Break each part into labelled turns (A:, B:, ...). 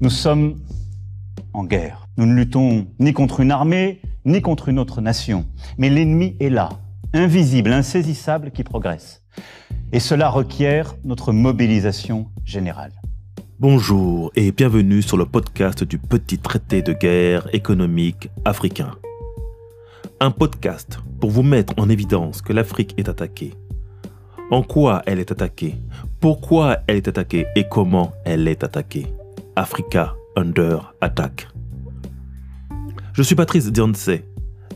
A: Nous sommes en guerre. Nous ne luttons ni contre une armée, ni contre une autre nation. Mais l'ennemi est là, invisible, insaisissable, qui progresse. Et cela requiert notre mobilisation générale.
B: Bonjour et bienvenue sur le podcast du petit traité de guerre économique africain. Un podcast pour vous mettre en évidence que l'Afrique est attaquée. En quoi elle est attaquée? Pourquoi elle est attaquée Et comment elle est attaquée? Africa Under Attack. Je suis Patrice Dionce,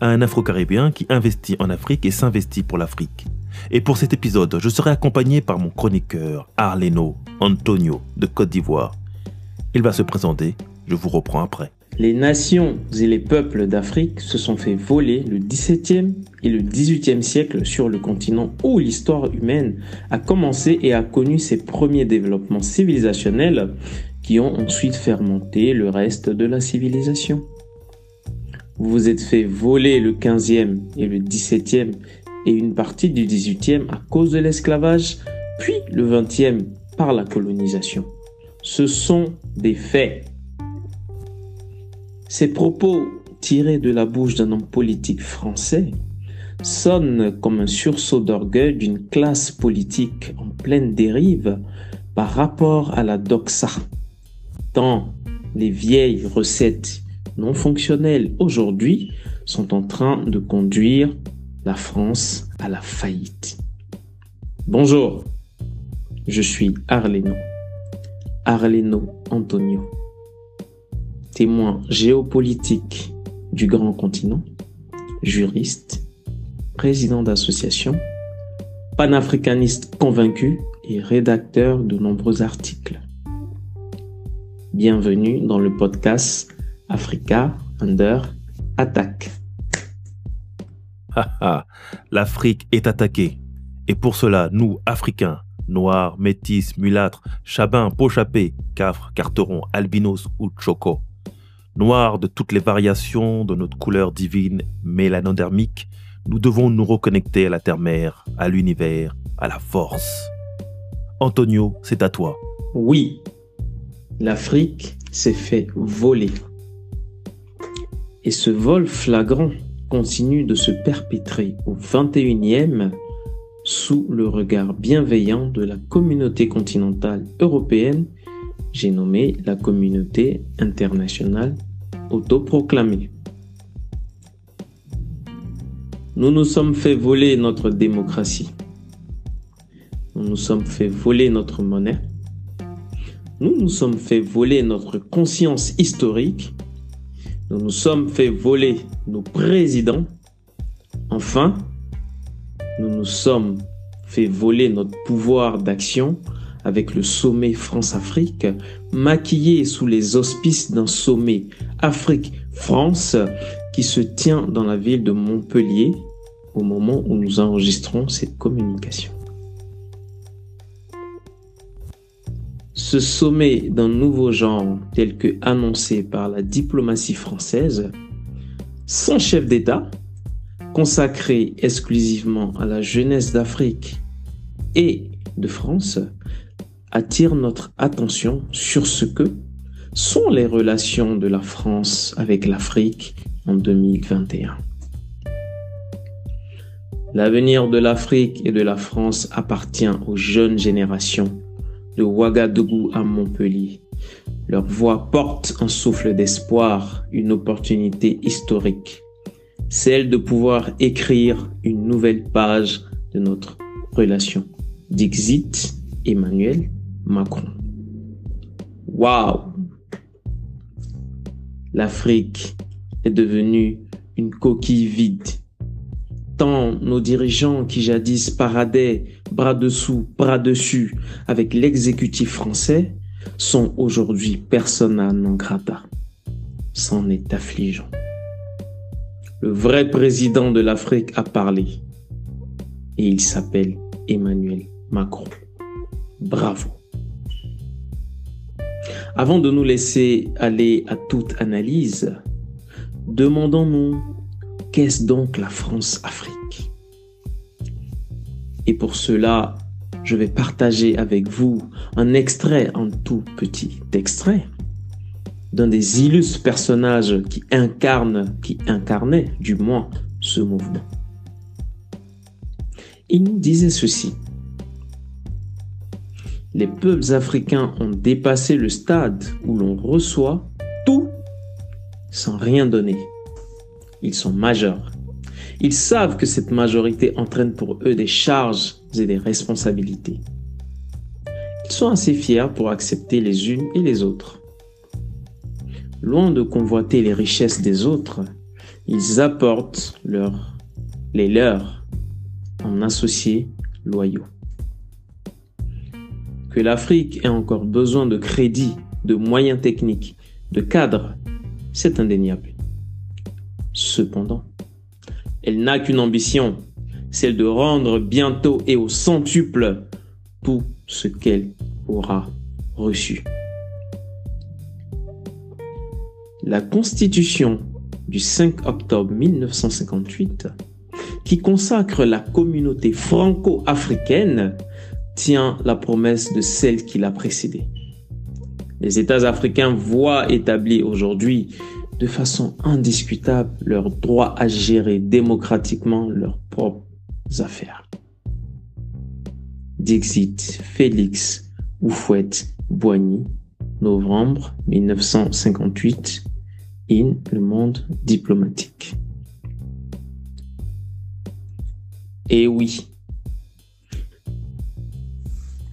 B: un Afro-Caribéen qui investit en Afrique et s'investit pour l'Afrique. Et pour cet épisode, je serai accompagné par mon chroniqueur Arleno Antonio de Côte d'Ivoire. Il va se présenter, je vous reprends après.
C: Les nations et les peuples d'Afrique se sont fait voler le XVIIe et le XVIIIe siècle sur le continent où l'histoire humaine a commencé et a connu ses premiers développements civilisationnels qui ont ensuite fermenté le reste de la civilisation. Vous vous êtes fait voler le 15e et le 17e et une partie du 18e à cause de l'esclavage, puis le 20e par la colonisation. Ce sont des faits. Ces propos tirés de la bouche d'un homme politique français sonnent comme un sursaut d'orgueil d'une classe politique en pleine dérive par rapport à la doxa, tant les vieilles recettes non fonctionnelles aujourd'hui sont en train de conduire la France à la faillite. Bonjour, je suis Arleno, Arleno Antonio, témoin géopolitique du grand continent, juriste, président d'association, panafricaniste convaincu et rédacteur de nombreux articles. Bienvenue dans le podcast Africa Under Attack.
B: L'Afrique est attaquée. Et pour cela, nous, Africains, Noirs, Métis, Mulâtres, Chabins, Pochapés, Cafres, Carterons, Albinos ou Choco, Noirs de toutes les variations de notre couleur divine mélanodermique, nous devons nous reconnecter à la terre-mère, à l'univers, à la force. Antonio, c'est à toi.
C: Oui, l'Afrique s'est fait voler. Et ce vol flagrant continue de se perpétrer au 21e sous le regard bienveillant de la communauté continentale européenne, j'ai nommé la communauté internationale autoproclamée. Nous nous sommes fait voler notre démocratie. Nous nous sommes fait voler notre monnaie. Nous nous sommes fait voler notre conscience historique nous nous sommes fait voler nos présidents. Enfin, nous nous sommes fait voler notre pouvoir d'action avec le sommet France-Afrique, maquillé sous les auspices d'un sommet Afrique-France qui se tient dans la ville de Montpellier au moment où nous enregistrons cette communication. Ce sommet d'un nouveau genre tel que annoncé par la diplomatie française, sans chef d'État, consacré exclusivement à la jeunesse d'Afrique et de France, attire notre attention sur ce que sont les relations de la France avec l'Afrique en 2021. L'avenir de l'Afrique et de la France appartient aux jeunes générations de Ouagadougou à Montpellier. Leur voix porte un souffle d'espoir, une opportunité historique, celle de pouvoir écrire une nouvelle page de notre relation. Dixit Emmanuel Macron. Waouh L'Afrique est devenue une coquille vide nos dirigeants qui jadis paradaient bras dessous, bras dessus avec l'exécutif français sont aujourd'hui persona non grata. C'en est affligeant. Le vrai président de l'Afrique a parlé et il s'appelle Emmanuel Macron. Bravo. Avant de nous laisser aller à toute analyse, demandons-nous Qu'est-ce donc la France-Afrique? Et pour cela, je vais partager avec vous un extrait, un tout petit extrait d'un des illustres personnages qui incarne, qui incarnait du moins ce mouvement. Il nous disait ceci. Les peuples africains ont dépassé le stade où l'on reçoit tout sans rien donner. Ils sont majeurs. Ils savent que cette majorité entraîne pour eux des charges et des responsabilités. Ils sont assez fiers pour accepter les unes et les autres. Loin de convoiter les richesses des autres, ils apportent les leurs en associés loyaux. Que l'Afrique ait encore besoin de crédits, de moyens techniques, de cadres, c'est indéniable. Cependant, elle n'a qu'une ambition, celle de rendre bientôt et au centuple tout ce qu'elle aura reçu. La Constitution du 5 octobre 1958, qui consacre la communauté franco-africaine, tient la promesse de celle qui l'a précédée. Les États africains voient établir aujourd'hui de façon indiscutable leur droit à gérer démocratiquement leurs propres affaires. Dixit Félix Oufouette Boigny, novembre 1958, in Le Monde diplomatique. Et oui,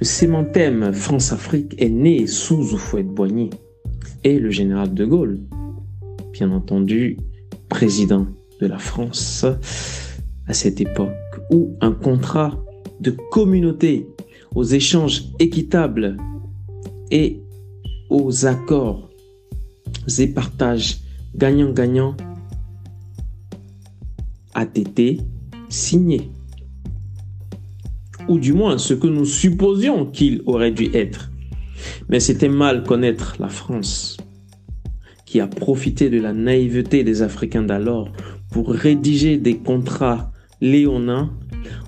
C: le sémanthème France-Afrique est né sous Oufouette Boigny et le général de Gaulle, bien entendu président de la France à cette époque, où un contrat de communauté aux échanges équitables et aux accords et partages gagnant-gagnant a été signé ou du moins ce que nous supposions qu'il aurait dû être. Mais c'était mal connaître la France, qui a profité de la naïveté des Africains d'alors pour rédiger des contrats léonins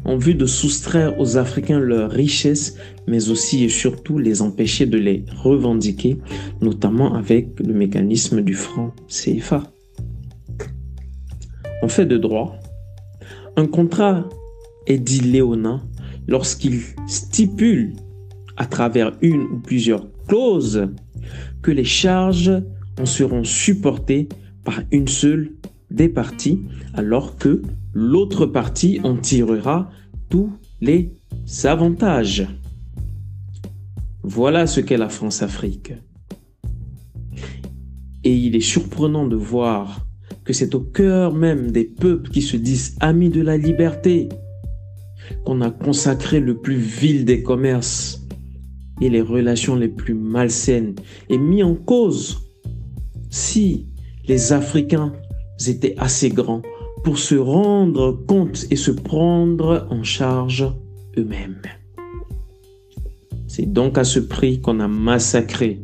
C: en vue de soustraire aux Africains leurs richesses, mais aussi et surtout les empêcher de les revendiquer, notamment avec le mécanisme du franc CFA. En fait de droit, un contrat est dit léonin lorsqu'il stipule à travers une ou plusieurs clauses que les charges seront supportées par une seule des parties, alors que l'autre partie en tirera tous les avantages. Voilà ce qu'est la France-Afrique. Et il est surprenant de voir que c'est au cœur même des peuples qui se disent amis de la liberté, qu'on a consacré le plus vil des commerces et les relations les plus malsaines et mis en cause si les Africains étaient assez grands pour se rendre compte et se prendre en charge eux-mêmes. C'est donc à ce prix qu'on a massacré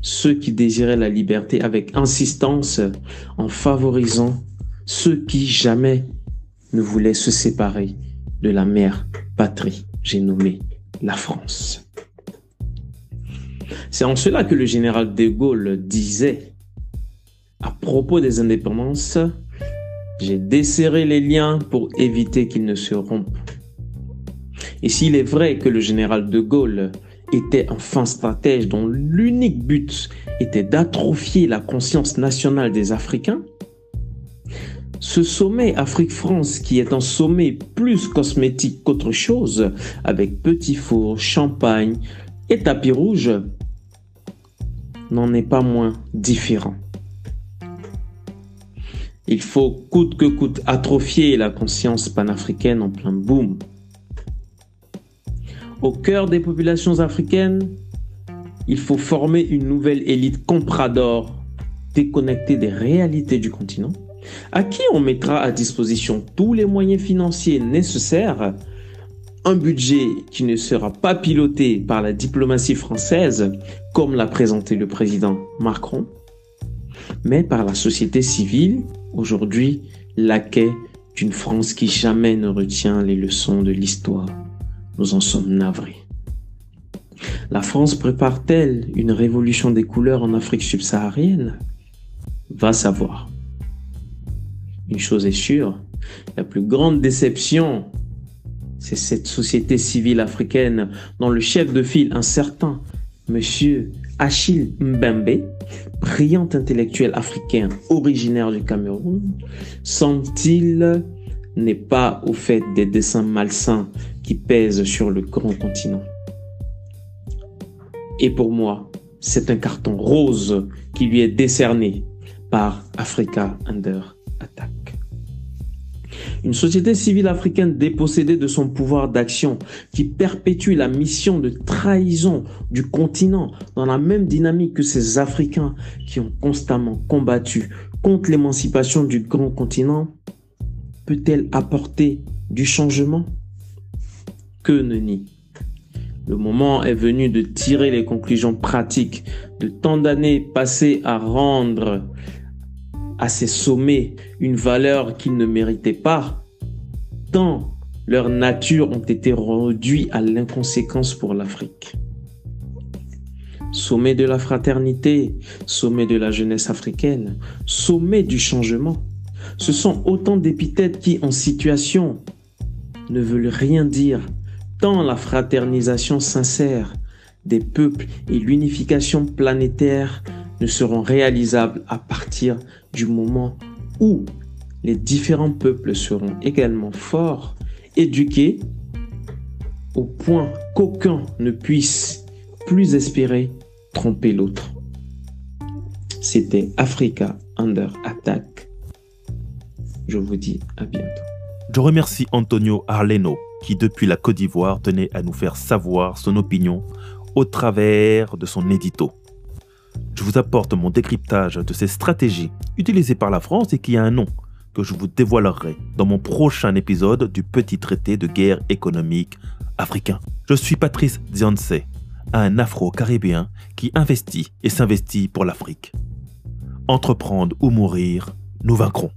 C: ceux qui désiraient la liberté avec insistance en favorisant ceux qui jamais ne voulaient se séparer de la mère patrie, j'ai nommé la France. C'est en cela que le général de Gaulle disait à propos des indépendances, j'ai desserré les liens pour éviter qu'ils ne se rompent. Et s'il est vrai que le général de Gaulle était un fin stratège dont l'unique but était d'atrophier la conscience nationale des Africains, ce sommet Afrique-France, qui est un sommet plus cosmétique qu'autre chose, avec petit four, champagne et tapis rouge, n'en est pas moins différent. Il faut coûte que coûte atrophier la conscience panafricaine en plein boom. Au cœur des populations africaines, il faut former une nouvelle élite comprador, déconnectée des réalités du continent, à qui on mettra à disposition tous les moyens financiers nécessaires, un budget qui ne sera pas piloté par la diplomatie française, comme l'a présenté le président Macron, mais par la société civile, aujourd'hui laquais d'une France qui jamais ne retient les leçons de l'histoire. Nous en sommes navrés. La France prépare-t-elle une révolution des couleurs en Afrique subsaharienne? Va savoir. Une chose est sûre, la plus grande déception, c'est cette société civile africaine dont le chef de file, un certain Monsieur Achille Mbembe, brillant intellectuel africain originaire du Cameroun, semble-t-il n'est pas au fait des dessins malsains qui pèsent sur le grand continent. Et pour moi, c'est un carton rose qui lui est décerné par Africa Under Attack. Une société civile africaine dépossédée de son pouvoir d'action qui perpétue la mission de trahison du continent dans la même dynamique que ces Africains qui ont constamment combattu contre l'émancipation du grand continent peut-elle apporter du changement? Que ne nie? Le moment est venu de tirer les conclusions pratiques de tant d'années passées à rendre à ces sommets une valeur qu'ils ne méritaient pas, tant leur nature ont été réduits à l'inconséquence pour l'Afrique. Sommet de la fraternité, sommet de la jeunesse africaine, sommet du changement. Ce sont autant d'épithètes qui, en situation, ne veulent rien dire, tant la fraternisation sincère des peuples et l'unification planétaire ne seront réalisables à partir du moment où les différents peuples seront également forts, éduqués, au point qu'aucun ne puisse plus espérer tromper l'autre. C'était Africa Under Attack. Je vous dis à bientôt.
B: Je remercie Antonio Arleno qui depuis la Côte d'Ivoire tenait à nous faire savoir son opinion au travers de son édito je vous apporte mon décryptage de ces stratégies utilisées par la France et qui a un nom que je vous dévoilerai dans mon prochain épisode du petit traité de guerre économique africain. Je suis Patrice Dianse, un Afro-Caribéen qui investit et s'investit pour l'Afrique. Entreprendre ou mourir, nous vaincrons.